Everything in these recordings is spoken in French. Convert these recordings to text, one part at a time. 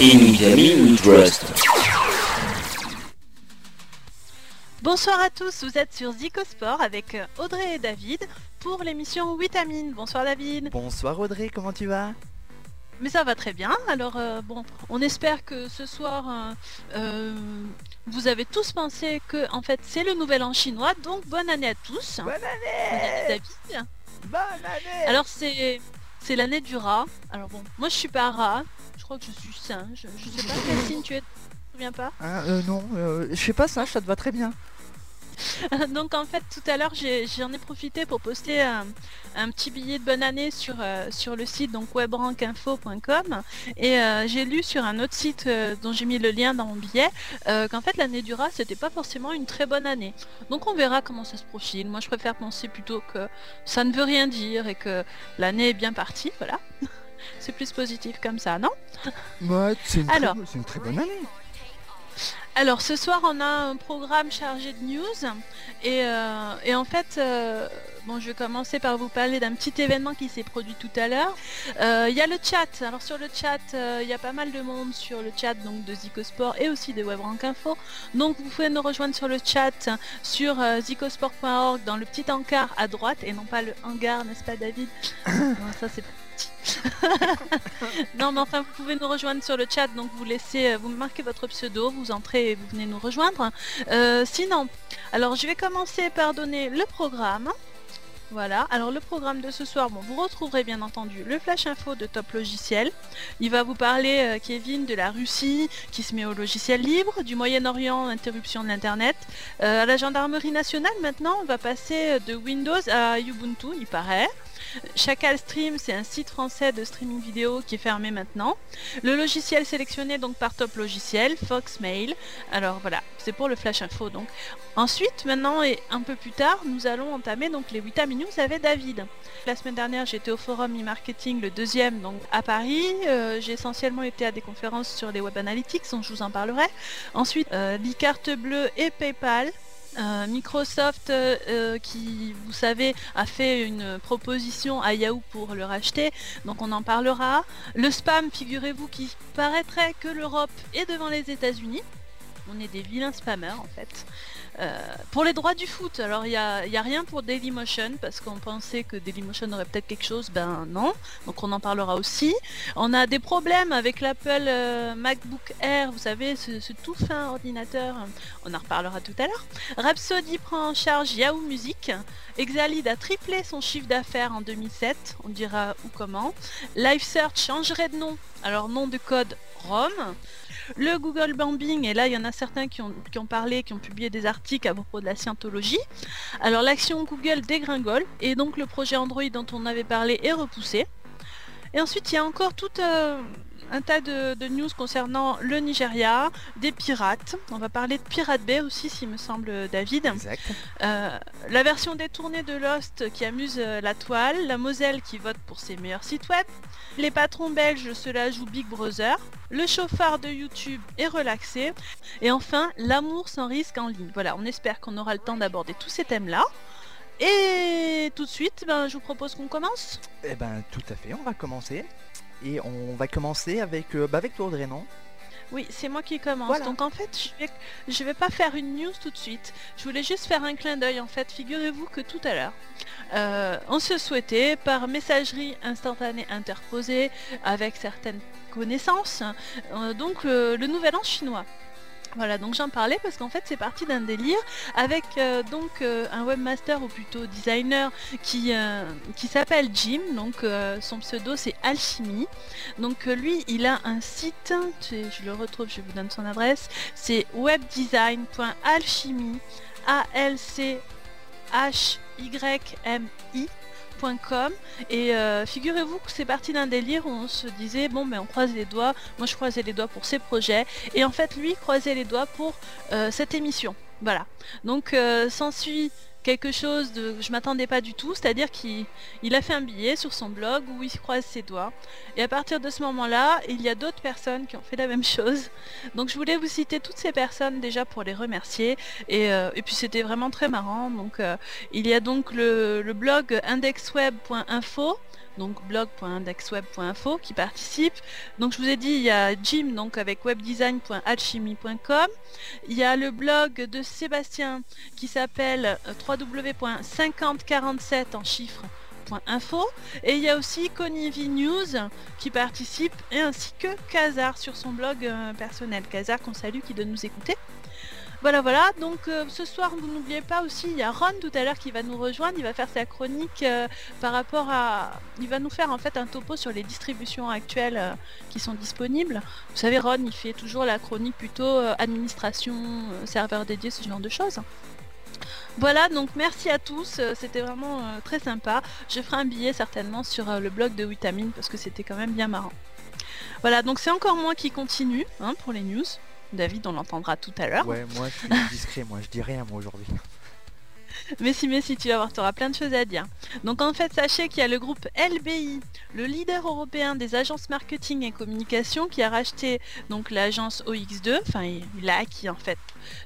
We Trust. Bonsoir à tous, vous êtes sur Zicosport avec euh, Audrey et David pour l'émission Vitamine. Bonsoir David. Bonsoir Audrey, comment tu vas? Mais ça va très bien. Alors euh, bon, on espère que ce soir euh, euh, vous avez tous pensé que en fait c'est le nouvel an chinois. Donc bonne année à tous. Bonne Bonne année, année David. Bonne année Alors c'est c'est l'année du rat. Alors bon, moi je suis pas rat. Je crois que je suis singe. Je sais pas quel signe tu es. Tu te souviens pas? Ah, euh, non, euh, je fais pas ça, ça te va très bien. Donc en fait tout à l'heure j'en ai, profité pour poster un, un petit billet de bonne année sur, euh, sur le site donc webrankinfo.com et euh, j'ai lu sur un autre site euh, dont j'ai mis le lien dans mon billet euh, qu'en fait l'année du rat c'était pas forcément une très bonne année. Donc on verra comment ça se profile. Moi je préfère penser plutôt que ça ne veut rien dire et que l'année est bien partie, voilà. C'est plus positif comme ça, non? Ouais, c'est une, Alors. très, c'est une très bonne année. Alors ce soir on a un programme chargé de news et, euh, en fait euh, bon je vais commencer par vous parler d'un petit événement qui s'est produit tout à l'heure. Euh, Il y a le chat. Alors sur le chat il y a pas mal de monde sur le chat donc de Zicosport et aussi de WebRank Info. Donc vous pouvez nous rejoindre sur le chat sur zicosport.org dans le petit encart à droite et non pas le hangar n'est-ce pas David? non mais enfin vous pouvez nous rejoindre sur le chat donc vous laissez euh, vous marquez votre pseudo vous entrez et vous venez nous rejoindre. Euh, sinon alors je vais commencer par donner le programme voilà, alors le programme de ce soir, bon, vous retrouverez bien entendu le flash info de Top Logiciel. Il va vous parler, euh, Kevin, de la Russie qui se met au logiciel libre, du Moyen-Orient, interruption de l'Internet. Euh, la gendarmerie nationale, maintenant, on va passer euh, de Windows à Ubuntu, il paraît. Chacal Stream, c'est un site français de streaming vidéo qui est fermé maintenant. Le logiciel sélectionné donc par Top Logiciel, Foxmail. Alors voilà, c'est pour le flash info donc. Ensuite, maintenant et un peu plus tard, nous allons entamer donc les Vitamin News avec David. La semaine dernière, j'étais au forum e-marketing, le deuxième, donc à Paris. Euh, j'ai essentiellement été à des conférences sur les web analytics, dont je vous en parlerai. Ensuite, euh, l'e-carte bleue et PayPal. Euh, Microsoft, euh, qui, vous savez, a fait une proposition à Yahoo pour le racheter, donc on en parlera. Le spam, figurez-vous, qui paraîtrait que l'Europe est devant les États-Unis. On est des vilains spammers en fait. Euh, pour les droits du foot, alors il n'y a, a rien pour Dailymotion parce qu'on pensait que Dailymotion aurait peut-être quelque chose, ben non, donc on en parlera aussi. On a des problèmes avec l'Apple euh, MacBook Air, vous savez, ce, tout fin ordinateur, on en reparlera tout à l'heure. Rhapsody prend en charge Yahoo Music. Exalid a triplé son chiffre d'affaires en 2007, on dira où comment. Live Search changerait de nom, alors nom de code ROM. Le Google Bombing, et là il y en a certains qui ont, parlé, qui ont publié des articles à propos de la scientologie. Alors l'action Google dégringole, et donc le projet Android dont on avait parlé est repoussé. Et ensuite il y a encore tout euh, un tas de, de news concernant le Nigeria, des pirates. On va parler de Pirate Bay aussi, s'il me semble, David. Exact. Euh, la version détournée de Lost qui amuse euh, la toile, la Moselle qui vote pour ses meilleurs sites web, les patrons belges cela joue Big Brother, le chauffard de YouTube est relaxé, et enfin l'amour sans risque en ligne. Voilà, on espère qu'on aura le temps d'aborder tous ces thèmes-là. Et tout de suite, ben, je vous propose qu'on commence. Eh ben, tout à fait, on va commencer. Et on va commencer avec, euh, bah, avec toi Audrey, non Oui, c'est moi qui commence. Voilà. Donc en fait, je vais, je vais pas faire une news tout de suite. Je voulais juste faire un clin d'œil. En fait, figurez-vous que tout à l'heure, euh, on se souhaitait par messagerie instantanée interposée avec certaines connaissances, euh, donc euh, le nouvel an chinois. Voilà, donc j'en parlais parce qu'en fait c'est parti d'un délire avec euh, donc euh, un webmaster ou plutôt designer qui, euh, qui s'appelle Jim, donc son pseudo c'est Alchimie. Donc lui il a un site, je, le retrouve, je vous donne son adresse, c'est webdesign.alchimie, A Et euh, figurez-vous que c'est parti d'un délire où on se disait bon ben on croise les doigts, moi je croisais les doigts pour ses projets et en fait lui croisait les doigts pour euh, cette émission. Voilà. Donc euh, s'ensuit quelque chose de je m'attendais pas du tout, c'est-à-dire qu'il il a fait un billet sur son blog où il croise ses doigts. Et à partir de ce moment-là, il y a d'autres personnes qui ont fait la même chose. Donc je voulais vous citer toutes ces personnes déjà pour les remercier. Et, euh, puis c'était vraiment très marrant. Donc euh, il y a donc le blog indexweb.info donc blog.indexweb.info qui participe. Donc je vous ai dit, il y a Jim donc avec webdesign.alchimie.com. Il y a le blog de Sébastien qui s'appelle www.5047 en chiffres info et il y a aussi Conivi News qui participe et ainsi que Kazar sur son blog euh, personnel. Kazar qu'on salue qui donne nous écouter. Voilà, voilà. Donc euh, ce soir, vous n'oubliez pas aussi, il y a Ron tout à l'heure qui va nous rejoindre. Il va faire sa chronique euh, par rapport à. Il va nous faire en fait un topo sur les distributions actuelles qui sont disponibles. Vous savez, Ron, il fait toujours la chronique plutôt administration, serveur dédié, ce genre de choses. Voilà, donc merci à tous, euh, c'était vraiment euh, très sympa. Je ferai un billet certainement sur euh, le blog de Vitamine parce que c'était quand même bien marrant. Voilà, donc c'est encore moi qui continue hein, pour les news. David, on l'entendra tout à l'heure. Ouais, moi je suis discret, moi je dis rien moi aujourd'hui. Mais si, mais si, tu vas voir, tu auras plein de choses à dire. Donc en fait, sachez qu'il y a le groupe LBI, le leader européen des agences marketing et communication, qui a racheté donc l'agence OX2, enfin il a acquis en fait.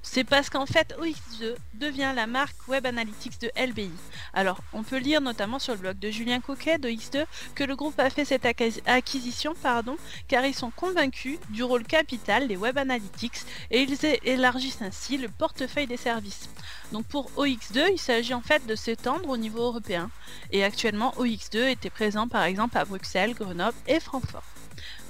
C'est parce qu'en fait OX2 devient la marque Web Analytics de LBI. Alors on peut lire notamment sur le blog de Julien Coquet d'OX2 que le groupe a fait cette acquisition pardon, car ils sont convaincus du rôle capital des Web Analytics et ils élargissent ainsi le portefeuille des services. Donc pour OX2, il s'agit en fait de s'étendre au niveau européen. Et actuellement, OX2 était présent par exemple à Bruxelles, Grenoble et Francfort.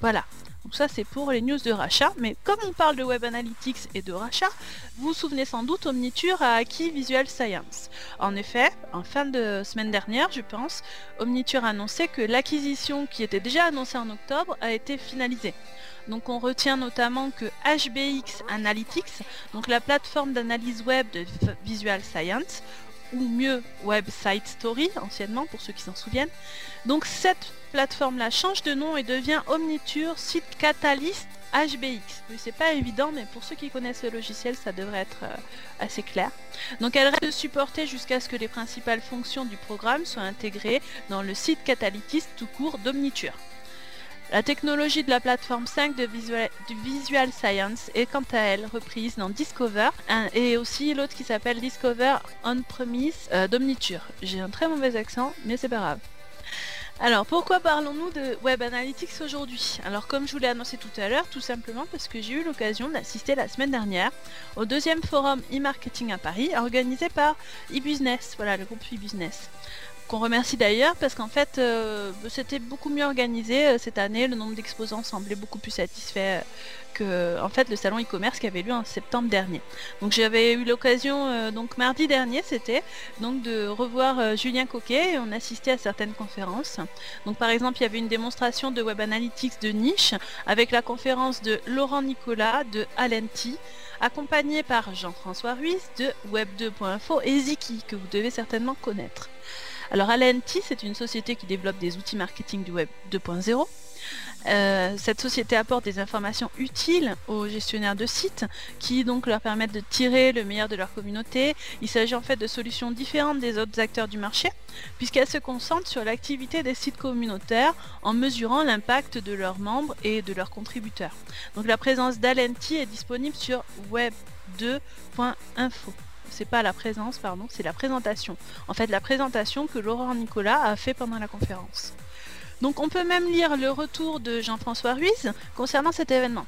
Voilà. Donc ça c'est pour les news de rachat, mais comme on parle de Web Analytics et de rachat, vous vous souvenez sans doute Omniture a acquis Visual Science. En effet, en fin de semaine dernière, je pense, Omniture a annoncé que l'acquisition qui était déjà annoncée en octobre a été finalisée. Donc on retient notamment que HBX Analytics, donc la plateforme d'analyse web de Visual Science, ou mieux Website Story anciennement pour ceux qui s'en souviennent. Donc cette plateforme-là change de nom et devient Omniture Site Catalyst HBX. c'est pas évident, mais pour ceux qui connaissent le logiciel, ça devrait être euh, assez clair. Donc elle reste supportée jusqu'à ce que les principales fonctions du programme soient intégrées dans le site Catalyst tout court d'Omniture. La technologie de la plateforme 5 de Visual, Science est quant à elle reprise dans Discover et aussi l'autre qui s'appelle Discover On-Premise euh, d'Omniture. J'ai un très mauvais accent, mais c'est pas grave. Alors pourquoi parlons-nous de Web Analytics aujourd'hui? Alors comme je vous l'ai annoncé tout à l'heure, tout simplement parce que j'ai eu l'occasion d'assister la semaine dernière au deuxième forum e-marketing à Paris organisé par eBusiness, voilà le groupe eBusiness qu'on remercie d'ailleurs parce qu'en fait euh, c'était beaucoup mieux organisé euh, cette année, le nombre d'exposants semblait beaucoup plus satisfait euh, que fait le salon e-commerce qui avait lieu en septembre dernier. Donc j'avais eu l'occasion donc mardi dernier c'était donc de revoir Julien Coquet et on assistait à certaines conférences. Donc par exemple il y avait une démonstration de Web Analytics de niche avec la conférence de Laurent Nicolas de Alenti accompagné par Jean-François Ruiz de Web2.info et Ziki que vous devez certainement connaître. Alors Alenti, c'est une société qui développe des outils marketing du web 2.0. Euh, cette société apporte des informations utiles aux gestionnaires de sites qui donc leur permettent de tirer le meilleur de leur communauté. Il s'agit en fait de solutions différentes des autres acteurs du marché puisqu'elles se concentrent sur l'activité des sites communautaires en mesurant l'impact de leurs membres et de leurs contributeurs. Donc la présence d'Alenti est disponible sur web2.info c'est pas la présence, pardon, c'est la présentation. En fait, la présentation que Laurent Nicolas a fait pendant la conférence. Donc on peut même lire le retour de Jean-François Ruiz concernant cet événement.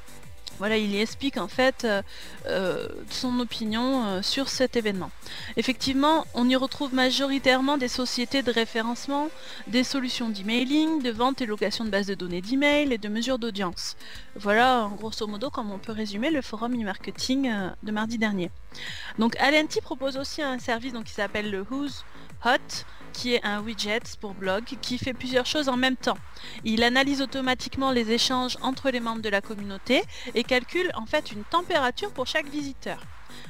Voilà, il y explique en fait euh, euh, son opinion euh, sur cet événement. Effectivement, on y retrouve majoritairement des sociétés de référencement, des solutions d'emailing, de vente et location de bases de données d'email et de mesures d'audience. Voilà, grosso modo, comme on peut résumer le forum e-marketing de mardi dernier. Donc, Alenti propose aussi un service donc, qui s'appelle le Who's Hot, qui est un widget pour blog qui fait plusieurs choses en même temps. Il analyse automatiquement les échanges entre les membres de la communauté et calcule en fait une température pour chaque visiteur.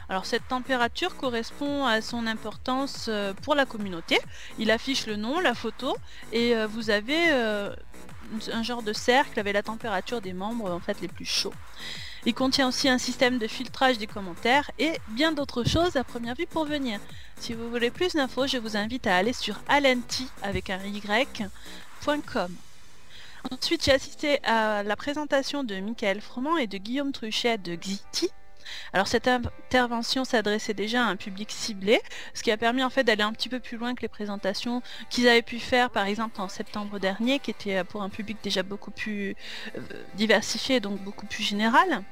Alors cette température correspond à son importance euh, pour la communauté. Il affiche le nom, la photo et euh, vous avez euh, un genre de cercle avec la température des membres en fait les plus chauds. Il contient aussi un système de filtrage des commentaires et bien d'autres choses à première vue pour venir. Si vous voulez plus d'infos, je vous invite à aller sur alenti avec un y.com. Ensuite, j'ai assisté à la présentation de Michael Froment et de Guillaume Truchet de Xiti. Alors cette intervention s'adressait déjà à un public ciblé, ce qui a permis en fait d'aller un petit peu plus loin que les présentations qu'ils avaient pu faire par exemple en septembre dernier, qui était pour un public déjà beaucoup plus euh, diversifié, donc beaucoup plus général.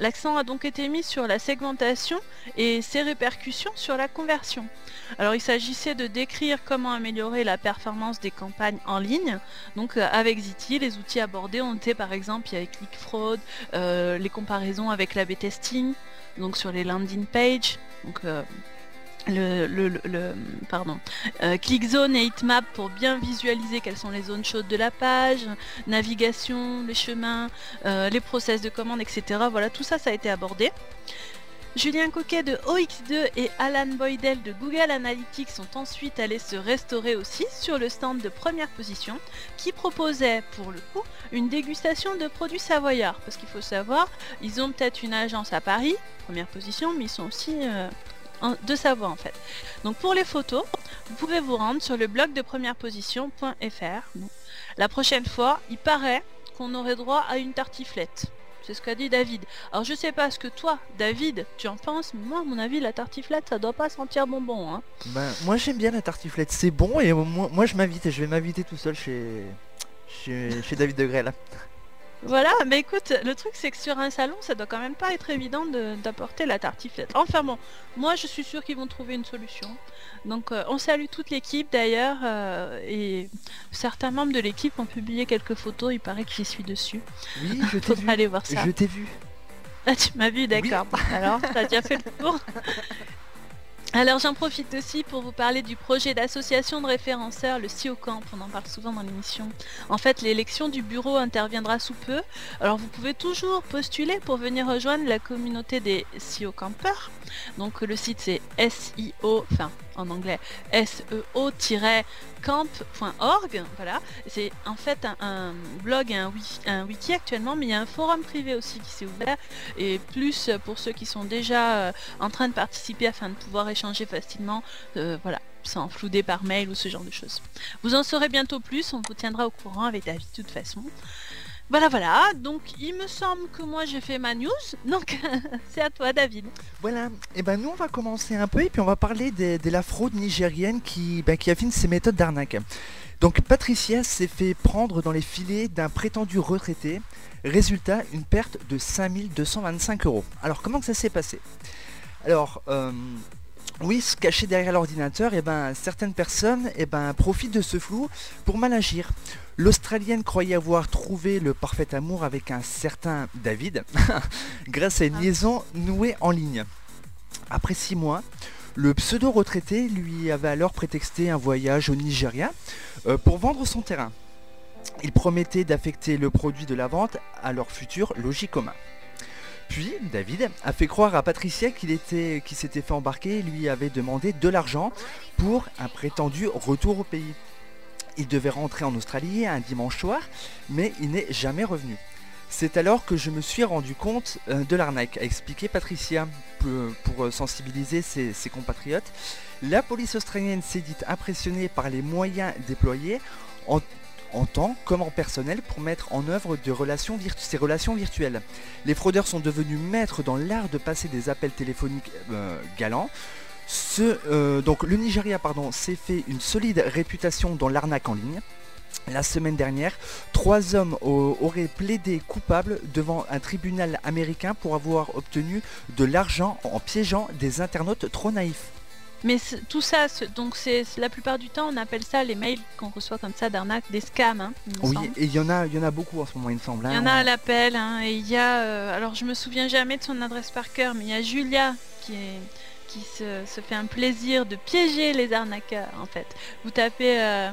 L'accent a donc été mis sur la segmentation et ses répercussions sur la conversion. Alors il s'agissait de décrire comment améliorer la performance des campagnes en ligne. Donc euh, avec Ziti, les outils abordés ont été par exemple, il y euh, les comparaisons avec l'A-B testing, donc sur les landing pages. Euh, le, le, pardon, euh, click zone et heatmap pour bien visualiser quelles sont les zones chaudes de la page, navigation, les chemins, euh, les process de commande, etc. Voilà, tout ça, ça a été abordé. Julien Coquet de OX2 et Alan Boydell de Google Analytics sont ensuite allés se restaurer aussi sur le stand de première position qui proposait pour le coup une dégustation de produits savoyards. Parce qu'il faut savoir, ils ont peut-être une agence à Paris, première position, mais ils sont aussi euh, de Savoie en fait. Donc pour les photos, vous pouvez vous rendre sur le blog de première position.fr. La prochaine fois, il paraît qu'on aurait droit à une tartiflette. C'est ce qu'a dit David. Alors je sais pas ce que toi, David, tu en penses, mais moi à mon avis la tartiflette ça doit pas sentir bonbon. Hein. Ben, moi j'aime bien la tartiflette, c'est bon et moi, moi je m'invite et je vais m'inviter tout seul chez, chez, chez David de Grelle. Voilà, mais écoute, le truc c'est que sur un salon, ça doit quand même pas être évident d'apporter la tartiflette. Enfin bon, moi je suis sûre qu'ils vont trouver une solution. Donc euh, on salue toute l'équipe d'ailleurs, euh, et certains membres de l'équipe ont publié quelques photos, il paraît que j'y suis dessus. Oui, je t'ai vu. aller voir ça. Je t'ai vu. Ah, tu m'as vu, d'accord. Alors, t'as déjà fait le tour? alors j'en profite aussi pour vous parler du projet d'association de référenceurs, le CIOCamp, on en parle souvent dans l'émission. En fait, l'élection du bureau interviendra sous peu, alors vous pouvez toujours postuler pour venir rejoindre la communauté des CIOCampeurs. Donc le site c'est SIO, enfin en anglais SEO-camp.org. Voilà, c'est en fait un, blog et un, wiki, actuellement, mais il y a un forum privé aussi qui s'est ouvert et plus pour ceux qui sont déjà euh, en train de participer afin de pouvoir échanger facilement. Euh, voilà, sans flouder par mail ou ce genre de choses. Vous en saurez bientôt plus, on vous tiendra au courant avec David de toute façon. Voilà, voilà. Donc, il me semble que moi j'ai fait ma news. Donc, c'est à toi, David. Voilà. Et eh ben, nous, on va commencer un peu et puis on va parler de, la fraude nigérienne qui, ben, affine ses méthodes d'arnaque. Donc, Patricia s'est fait prendre dans les filets d'un prétendu retraité. Résultat, une perte de 5225 euros. Alors, comment que ça s'est passé? Alors, euh, oui, se cacher derrière l'ordinateur, et eh ben, certaines personnes et eh ben, profitent de ce flou pour mal agir. L'Australienne croyait avoir trouvé le parfait amour avec un certain David grâce à une ah. liaison nouée en ligne. Après six mois, le pseudo-retraité lui avait alors prétexté un voyage au Nigeria euh, pour vendre son terrain. Il promettait d'affecter le produit de la vente à leur futur logis commun. Puis, David a fait croire à Patricia qu'il était, s'était fait embarquer et lui avait demandé de l'argent pour un prétendu retour au pays. Il devait rentrer en Australie un dimanche soir, mais il n'est jamais revenu. C'est alors que je me suis rendu compte euh, de l'arnaque, a expliqué Patricia pour, euh, sensibiliser ses, compatriotes. La police australienne s'est dite impressionnée par les moyens déployés en, tant comme en personnel pour mettre en œuvre ces relations virtuelles. Les fraudeurs sont devenus maîtres dans l'art de passer des appels téléphoniques euh, galants euh, donc le Nigeria s'est fait une solide réputation dans l'arnaque en ligne. La semaine dernière, trois hommes auraient plaidé coupables devant un tribunal américain pour avoir obtenu de l'argent en piégeant des internautes trop naïfs. Mais tout ça, donc c'est la plupart du temps, on appelle ça les mails qu'on reçoit comme ça d'arnaque, des scams. Hein, oui, et il y en a, il y en a beaucoup en ce moment, il me semble. Il y en a à l'appel, hein, et il y a, euh, alors je me souviens jamais de son adresse par cœur, mais il y a Julia qui est qui se, fait un plaisir de piéger les arnaqueurs en fait. Vous tapez euh,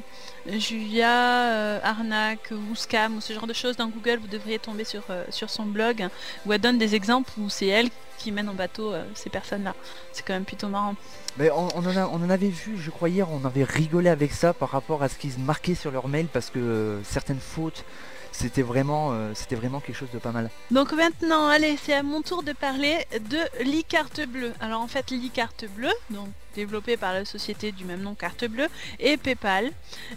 Julia, euh, arnaque ou scam ou ce genre de choses dans Google, vous devriez tomber sur, euh, sur son blog où elle donne des exemples où c'est elle qui mène en bateau ces personnes-là. C'est quand même plutôt marrant. Mais on, en on en avait vu, je crois hier, on avait rigolé avec ça par rapport à ce qu'ils marquaient sur leur mail parce que certaines fautes c'était vraiment, euh, c'était vraiment quelque chose de pas mal. Donc maintenant, allez, c'est à mon tour de parler de l'e-carte bleue. Alors en fait, l'e-carte bleue, donc développée par la société du même nom Carte Bleue, et PayPal.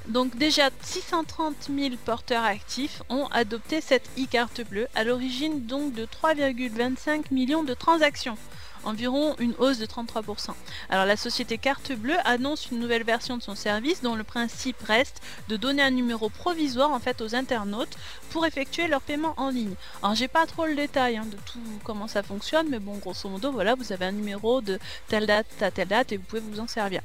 Donc déjà 630 000 porteurs actifs ont adopté cette e-carte bleue, à l'origine donc de 3,25 millions de transactions environ une hausse de 33%. Alors la société Carte Bleue annonce une nouvelle version de son service dont le principe reste de donner un numéro provisoire en fait aux internautes pour effectuer leur paiement en ligne. Alors j'ai pas trop le détail hein, de tout comment ça fonctionne, mais bon grosso modo voilà vous avez un numéro de telle date à telle date et vous pouvez vous en servir.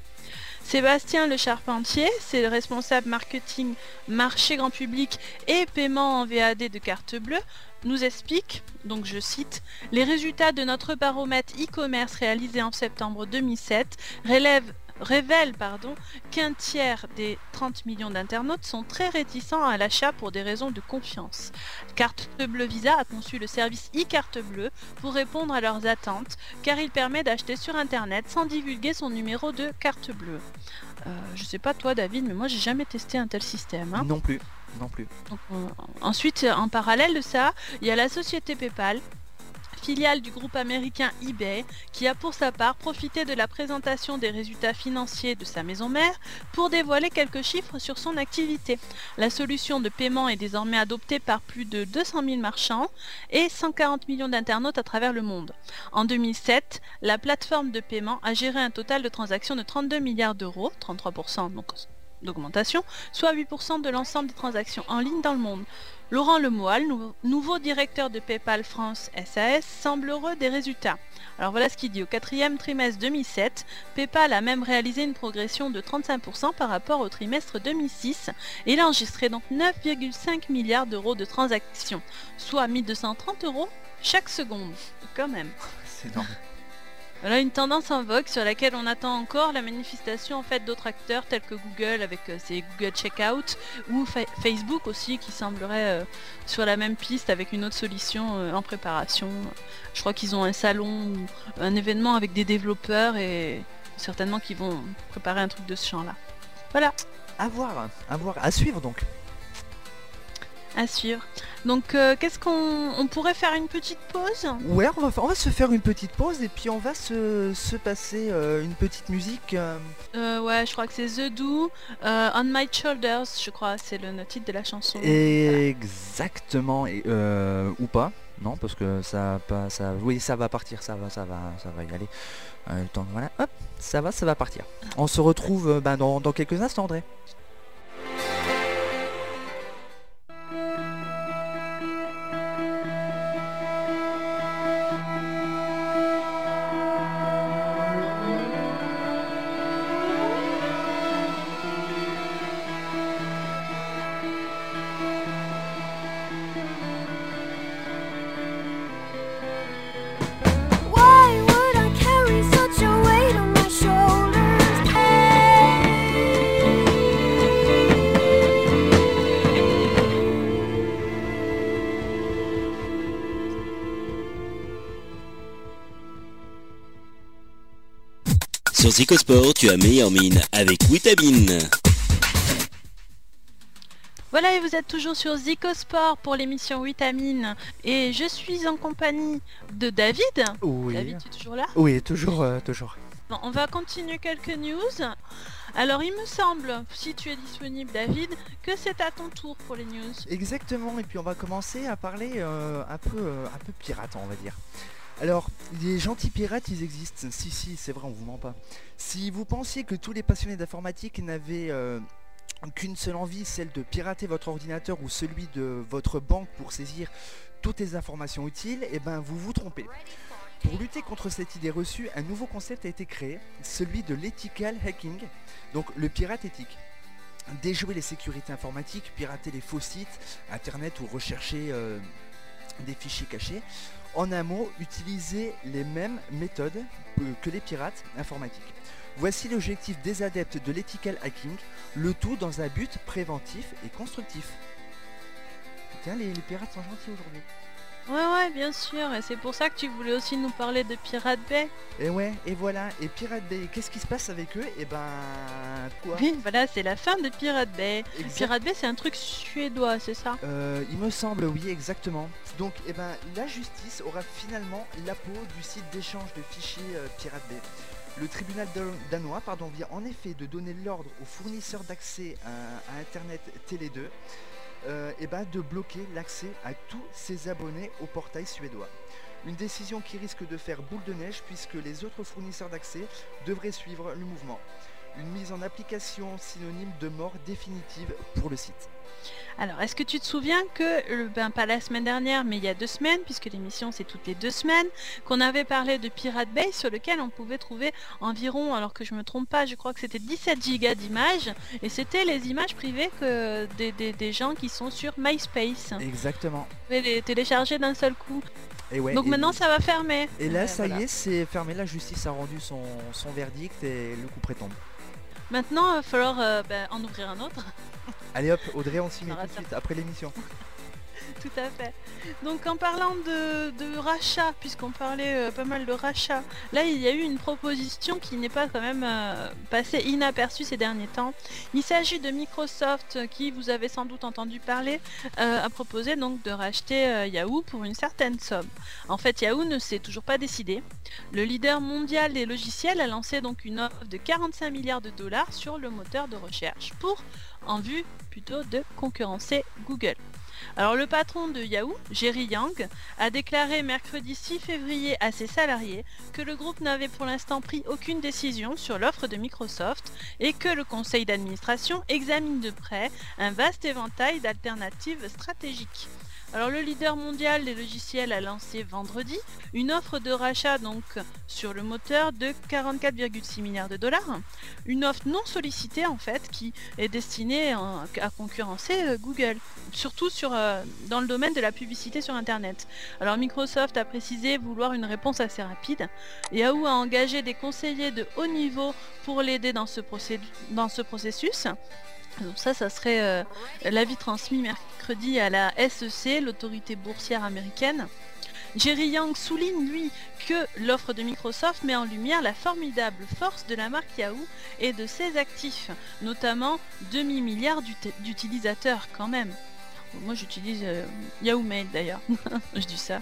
Sébastien Le Charpentier, c'est le responsable marketing, marché grand public et paiement en VAD de Carte Bleue, nous explique, donc je cite, Les résultats de notre baromètre e-commerce réalisé en septembre 2007 relèvent révèle pardon, qu'un tiers des 30 millions d'internautes sont très réticents à l'achat pour des raisons de confiance. Carte Bleue Visa a conçu le service e-carte bleue pour répondre à leurs attentes, car il permet d'acheter sur Internet sans divulguer son numéro de carte bleue. Euh, je sais pas toi David, mais moi j'ai jamais testé un tel système. hein. Non plus, non plus. Donc, euh, ensuite, en parallèle de ça, il y a la société PayPal, filiale du groupe américain eBay, qui a pour sa part profité de la présentation des résultats financiers de sa maison mère pour dévoiler quelques chiffres sur son activité. La solution de paiement est désormais adoptée par plus de 200 000 marchands et 140 millions d'internautes à travers le monde. En 2007, la plateforme de paiement a géré un total de transactions de 32 milliards d'euros, 33% donc d'augmentation, soit 8% de l'ensemble des transactions en ligne dans le monde. Laurent Lemoyle, nou- nouveau directeur de PayPal France SAS, semble heureux des résultats. Alors voilà ce qu'il dit. Au quatrième trimestre 2007, PayPal a même réalisé une progression de 35% par rapport au trimestre 2006 et il a enregistré donc 9,5 milliards d'euros de transactions, soit 1230 euros chaque seconde. Quand même. C'est énorme. Voilà une tendance en vogue sur laquelle on attend encore la manifestation en fait d'autres acteurs tels que Google avec euh, ses Google Checkout ou Fa- Facebook aussi qui semblerait euh, sur la même piste avec une autre solution euh, en préparation. Je crois qu'ils ont un salon ou un événement avec des développeurs et certainement qu'ils vont préparer un truc de ce genre-là. Voilà, À voir, à voir, à suivre donc. À suivre. Donc euh, qu'est-ce qu'on on pourrait faire une petite pause? Ouais, on va, on va se faire une petite pause et puis on va se, se passer euh, une petite musique. euh, Euh, Ouais, je crois que c'est The Do, On My Shoulders, je crois, c'est le titre de la chanson. Exactement, et, ou pas. Non, parce que ça, pas, ça, oui, ça va partir, ça va, ça va, ça va y aller. Le temps, voilà, hop, ça va, ça va partir. On se retrouve ben, dans, dans quelques instants, André. Sur Zicosport, tu as meilleure mine avec Witamine. Voilà, et vous êtes toujours sur Zicosport pour l'émission Vitamine. Et je suis en compagnie de David. Oui. David, tu es toujours là Oui, toujours, euh, toujours. Bon, On va continuer quelques news. Alors, il me semble, si tu es disponible, David, que c'est à ton tour pour les news. Exactement, et puis on va commencer à parler euh, un, peu, euh, un peu pirate, on va dire. Alors, les gentils pirates, ils existent. Si, si, c'est vrai, on vous ment pas. Si vous pensiez que tous les passionnés d'informatique n'avaient euh, qu'une seule envie, celle de pirater votre ordinateur ou celui de votre banque pour saisir toutes les informations utiles, eh ben vous vous trompez. Pour lutter contre cette idée reçue, un nouveau concept a été créé, celui de l'ethical hacking, donc le pirate éthique. Déjouer les sécurités informatiques, pirater les faux sites, internet ou rechercher euh, des fichiers cachés. En un mot, utiliser les mêmes méthodes que les pirates informatiques. Voici l'objectif des adeptes de l'ethical hacking, le tout dans un but préventif et constructif. Tiens, les, les pirates sont gentils aujourd'hui. Ouais, ouais, bien sûr. Et c'est pour ça que tu voulais aussi nous parler de Pirate Bay. Et ouais, et voilà. Et Pirate Bay, qu'est-ce qui se passe avec eux? Et ben quoi? Oui, voilà, c'est la fin de Pirate Bay. Exact- Pirate Bay, c'est un truc suédois, c'est ça? Euh, il me semble, oui, exactement. Donc, eh ben, la justice aura finalement la peau du site d'échange de fichiers euh, Pirate Bay. Le tribunal dan- danois pardon, vient en effet de donner l'ordre aux fournisseurs d'accès à, à Internet Télé 2 euh, eh ben, de bloquer l'accès à tous ses abonnés au portail suédois. Une décision qui risque de faire boule de neige puisque les autres fournisseurs d'accès devraient suivre le mouvement. Une mise en application synonyme de mort définitive pour le site. Alors, est-ce que tu te souviens que, ben pas la semaine dernière, mais il y a deux semaines, puisque l'émission c'est toutes les deux semaines, qu'on avait parlé de Pirate Bay sur lequel on pouvait trouver environ, alors que je me trompe pas, je crois que c'était 17 gigas d'images, et c'était les images privées que des, des- des gens qui sont sur MySpace. On Exactement. pouvait les télécharger d'un seul coup. Et ouais, Donc et- maintenant ça va fermer. Et là, Ouais, ça voilà. y est, c'est fermé. La justice a rendu son, son verdict et le coup prétombe. Maintenant, il va falloir euh, ben, en ouvrir un autre. Allez hop, Audrey, on s'y met tout de suite après l'émission. À fait. Donc en parlant de, rachat, puisqu'on parlait euh, pas mal de rachat, là il y a eu une proposition qui n'est pas quand même euh, passée inaperçue ces derniers temps. Il s'agit de Microsoft euh, qui, vous avez sans doute entendu parler, a proposé donc de racheter Yahoo pour une certaine somme. En fait Yahoo ne s'est toujours pas décidé. Le leader mondial des logiciels a lancé donc une offre de 45 milliards de dollars sur le moteur de recherche pour, en vue plutôt de concurrencer Google. Alors le patron de Yahoo, Jerry Yang, a déclaré mercredi 6 février à ses salariés que le groupe n'avait pour l'instant pris aucune décision sur l'offre de Microsoft et que le conseil d'administration examine de près un vaste éventail d'alternatives stratégiques. Alors le leader mondial des logiciels a lancé vendredi une offre de rachat donc sur le moteur de 44,6 milliards de dollars, une offre non sollicitée en fait qui est destinée à concurrencer euh, Google surtout sur, euh, dans le domaine de la publicité sur Internet. Alors Microsoft a précisé vouloir une réponse assez rapide. Yahoo a engagé des conseillers de haut niveau pour l'aider dans ce processus. Donc ça, ça serait euh, l'avis transmis mercredi à la SEC, l'autorité boursière américaine. Jerry Yang souligne, lui, que l'offre de Microsoft met en lumière la formidable force de la marque Yahoo et de ses actifs, notamment demi-milliard d'ut- d'utilisateurs quand même. Moi j'utilise euh, Yahoo Mail d'ailleurs, je dis ça.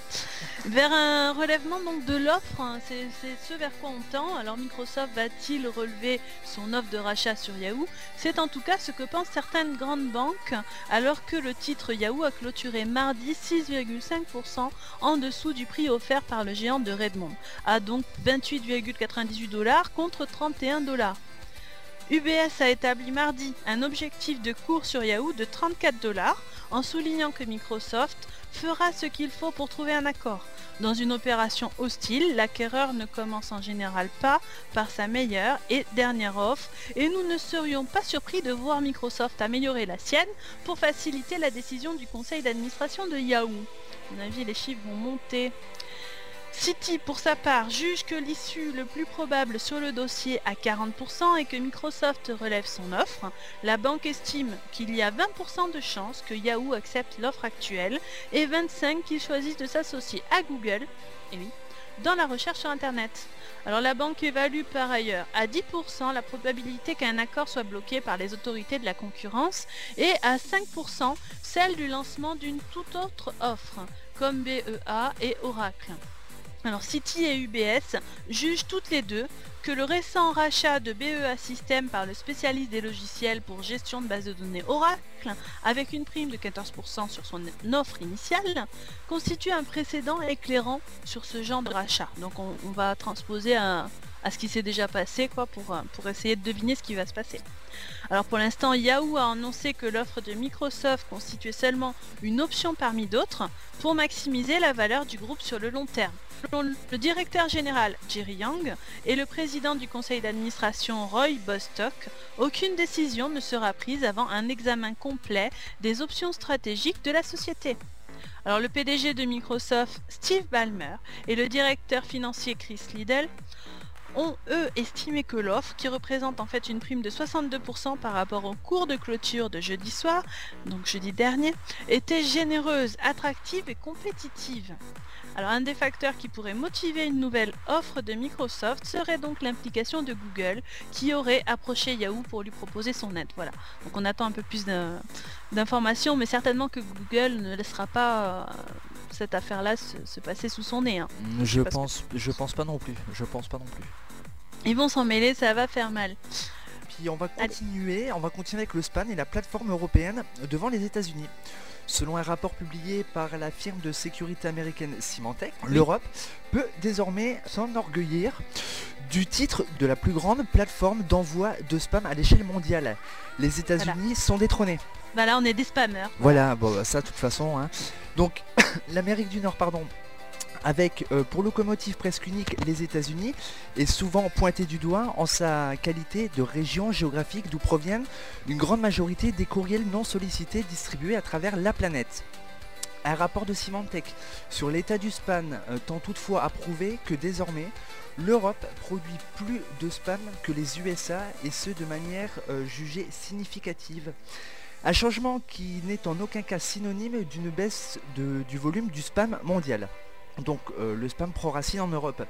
Vers un relèvement donc de l'offre, hein, c'est ce vers quoi on tend. Alors Microsoft va-t-il relever son offre de rachat sur Yahoo? C'est en tout cas ce que pensent certaines grandes banques, alors que le titre Yahoo a clôturé mardi 6,5% en dessous du prix offert par le géant de Redmond, à donc 28,98 dollars contre 31 dollars. UBS a établi mardi un objectif de cours sur Yahoo de 34 dollars en soulignant que Microsoft fera ce qu'il faut pour trouver un accord. Dans une opération hostile, l'acquéreur ne commence en général pas par sa meilleure et dernière offre et nous ne serions pas surpris de voir Microsoft améliorer la sienne pour faciliter la décision du conseil d'administration de Yahoo. À mon avis, les chiffres vont monter. City, pour sa part, juge que l'issue le plus probable sur le dossier à 40% et que Microsoft relève son offre. La banque estime qu'il y a 20% de chances que Yahoo accepte l'offre actuelle et 25% qu'il choisisse de s'associer à Google, oui, dans la recherche sur Internet. Alors la banque évalue par ailleurs à 10% la probabilité qu'un accord soit bloqué par les autorités de la concurrence et à 5% celle du lancement d'une toute autre offre, comme BEA et Oracle. Alors Citi et UBS jugent toutes les deux que le récent rachat de BEA System par le spécialiste des logiciels pour gestion de base de données Oracle, avec une prime de 14% sur son offre initiale, constitue un précédent éclairant sur ce genre de rachat. Donc on, va transposer à, à ce qui s'est déjà passé euh, pour essayer de deviner ce qui va se passer. Alors pour l'instant, Yahoo a annoncé que l'offre de Microsoft constituait seulement une option parmi d'autres pour maximiser la valeur du groupe sur le long terme. Le directeur général Jerry Yang et le président du conseil d'administration Roy Bostock, aucune décision ne sera prise avant un examen complet des options stratégiques de la société. Alors le PDG de Microsoft, Steve Ballmer, et le directeur financier Chris Liddell ont eux estimé que l'offre, qui représente en fait une prime de 62% par rapport au cours de clôture de jeudi soir, donc jeudi dernier, était généreuse, attractive et compétitive. Alors un des facteurs qui pourrait motiver une nouvelle offre de Microsoft serait donc l'implication de Google qui aurait approché Yahoo pour lui proposer son aide. Voilà. Donc on attend un peu plus d'in- d'informations, mais certainement que Google ne laissera pas euh, cette affaire-là se, se passer sous son nez. hein. Je que- pense, je pense pas non plus. Je pense pas non plus. Ils vont s'en mêler, ça va faire mal. Puis on va Allez. continuer, on va continuer avec le SPAN et la plateforme européenne devant les États-Unis. Selon un rapport publié par la firme de sécurité américaine Symantec, l'Europe peut désormais s'enorgueillir du titre de la plus grande plateforme d'envoi de spam à l'échelle mondiale. Les États-Unis sont détrônés. Bah là on est des spammers. Voilà, bon, bah, ça de toute façon. hein. Donc, l'Amérique du Nord, pardon, avec euh, pour locomotive presque unique les États-Unis, est souvent pointé du doigt en sa qualité de région géographique d'où proviennent une grande majorité des courriels non sollicités distribués à travers la planète. Un rapport de Symantec sur l'état du spam euh, tend toutefois à prouver que désormais, l'Europe produit plus de spam que les USA et ce de manière euh, jugée significative. Un changement qui n'est en aucun cas synonyme d'une baisse de- du volume du spam mondial. Donc euh, le spam proracine en Europe.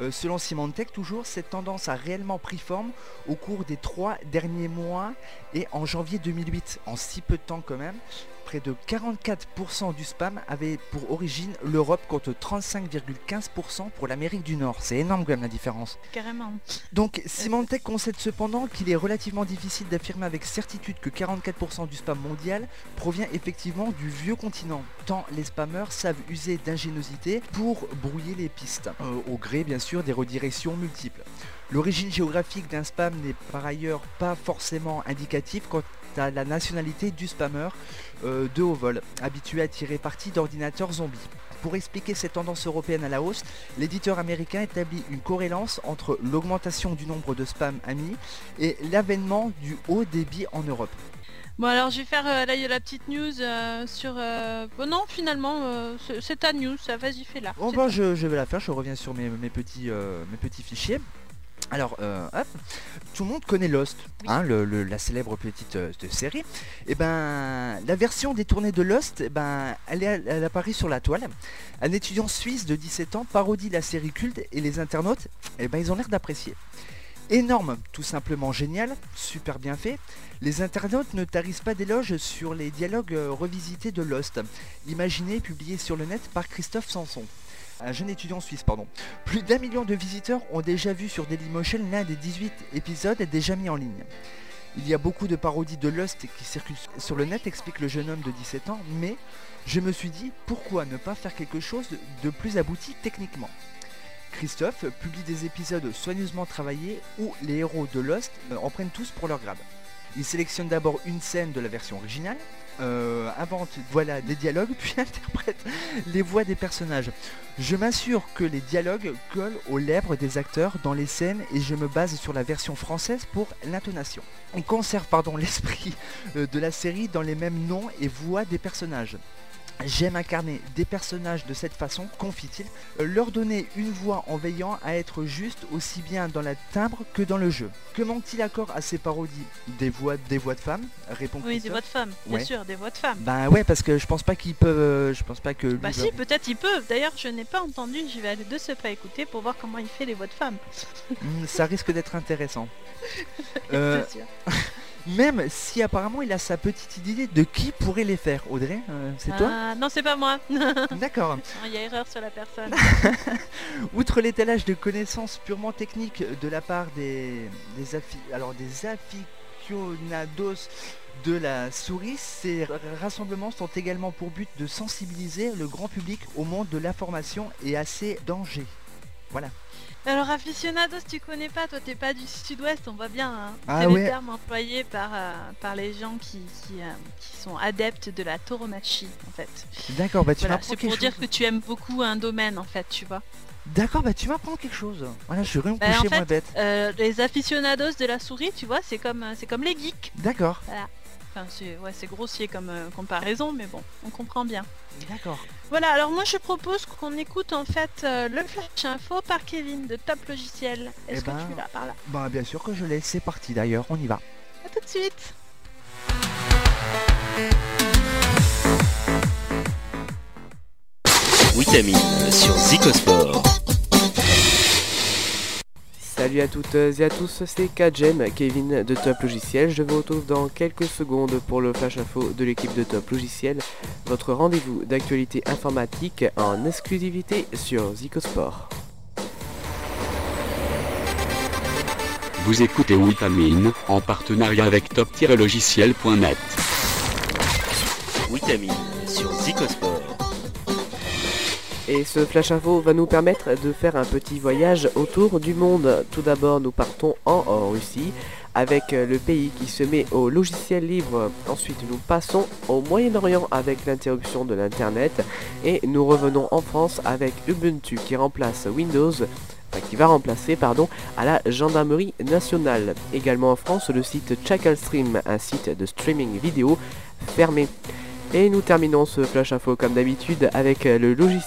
Euh, selon Symantec, toujours, cette tendance a réellement pris forme au cours des trois derniers mois et en janvier 2008, en si peu de temps quand même. Près de 44% du spam avait pour origine l'Europe contre 35,15% pour l'Amérique du Nord. C'est énorme quand même la différence. Carrément. Donc Symantec concède cependant qu'il est relativement difficile d'affirmer avec certitude que 44% du spam mondial provient effectivement du vieux continent, tant les spammers savent user d'ingéniosité pour brouiller les pistes, euh, au gré bien sûr des redirections multiples. L'origine géographique d'un spam n'est par ailleurs pas forcément indicative quant à la nationalité du spammer euh, de haut vol, habitué à tirer parti d'ordinateurs zombies. Pour expliquer cette tendance européenne à la hausse, l'éditeur américain établit une corrélance entre l'augmentation du nombre de spam amis et l'avènement du haut débit en Europe. Bon alors je vais faire euh, la, la petite news euh, sur... euh, Bon non finalement c'est- ta news, vas-y fais-la. Bon C'est bah je, je vais la faire, je reviens sur mes, mes petits, mes petits fichiers. Alors, euh, hop, tout le monde connaît Lost, hein, le- le- la célèbre petite euh, série. Et ben, la version détournée de Lost, eh ben, elle, est, elle apparaît sur la toile. Un étudiant suisse de 17 ans parodie la série culte et les internautes, eh ben, ils ont l'air d'apprécier. Énorme, tout simplement génial, super bien fait. Les internautes ne tarissent pas d'éloges sur les dialogues euh, revisités de Lost, imaginés et publiés sur le net par Christophe Sanson. Un jeune étudiant suisse, pardon. Plus d'un million de visiteurs ont déjà vu sur Dailymotion l'un des 18 épisodes déjà mis en ligne. Il y a beaucoup de parodies de Lost qui circulent sur le net, explique le jeune homme de 17 ans, mais je me suis dit pourquoi ne pas faire quelque chose de plus abouti techniquement? Christophe publie des épisodes soigneusement travaillés où les héros de Lost euh, en prennent tous pour leur grade. Il sélectionne d'abord une scène de la version originale, euh, invente voilà, des dialogues, puis interprète les voix des personnages. Je m'assure que les dialogues collent aux lèvres des acteurs dans les scènes et je me base sur la version française pour l'intonation. On conserve l'esprit euh, de la série dans les mêmes noms et voix des personnages. J'aime incarner des personnages de cette façon, confie-t-il, euh, leur donner une voix en veillant à être juste aussi bien dans la timbre que dans le jeu. Que manque-t-il encore à ces parodies Des voix, des voix de femmes? Répond Oui, des voix de femmes, bien Ouais. sûr, des voix de femmes. Bah ouais, parce que je pense pas qu'ils peuvent. euh, je pense pas que. Bah va- si, peut-être ils peuvent. D'ailleurs, je n'ai pas entendu, je vais aller de ce pas écouter pour voir comment il fait les voix de femmes. Hmm, ça risque d'être intéressant. Euh. même si apparemment il a sa petite idée de qui pourrait les faire. Audrey, euh, c'est toi Ah, Non, c'est pas moi. D'accord. Il y a erreur sur la personne. Outre l'étalage de connaissances purement techniques de la part des, des, affi- alors des aficionados de la souris, ces rassemblements sont également pour but de sensibiliser le grand public au monde de l'information et à ses dangers. Alors aficionados, tu connais pas, toi t'es pas du sud-ouest, on voit bien. hein. Ah c'est ouais. les termes employés par, euh, par les gens qui, qui, euh, qui sont adeptes de la tauromachie en fait. D'accord, bah tu Voilà, m'apprends c'est pour dire que tu aimes beaucoup un domaine en fait, tu vois. D'accord, bah tu m'apprends quelque chose. Voilà, je suis Bah, en couché fait, moins bête. Euh, les aficionados de la souris, tu vois, c'est comme, c'est comme les geeks. D'accord. Voilà. Enfin, c'est ouais, grossier comme euh, comparaison, mais bon, on comprend bien. D'accord. Voilà, alors moi je propose qu'on écoute en fait euh, le flash info par Kevin de Top Logiciel. Est-ce Eh que ben- tu l'as par là? Bah bien sûr que je l'ai, c'est parti d'ailleurs, on y va. À tout de suite Witamine sur Zicosport. Salut à toutes et à tous, c'est Kajem, Kevin de Top Logiciel. Je vous retrouve dans quelques secondes pour le flash info de l'équipe de Top Logiciel, votre rendez-vous d'actualité informatique en exclusivité sur Zicosport. Vous écoutez Witamine, en partenariat avec top-logiciel.net. Witamine sur Zicosport. Et ce flash info va nous permettre de faire un petit voyage autour du monde. Tout d'abord, nous partons en, Russie avec euh, le pays qui se met au logiciel libre. Ensuite, nous passons au Moyen-Orient avec l'interruption de l'Internet. Et nous revenons en France avec Ubuntu qui remplace Windows, qui va remplacer pardon, à la gendarmerie nationale. Également en France, le site Chacalstream, un site de streaming vidéo fermé. Et nous terminons ce flash info comme d'habitude avec euh, le logiciel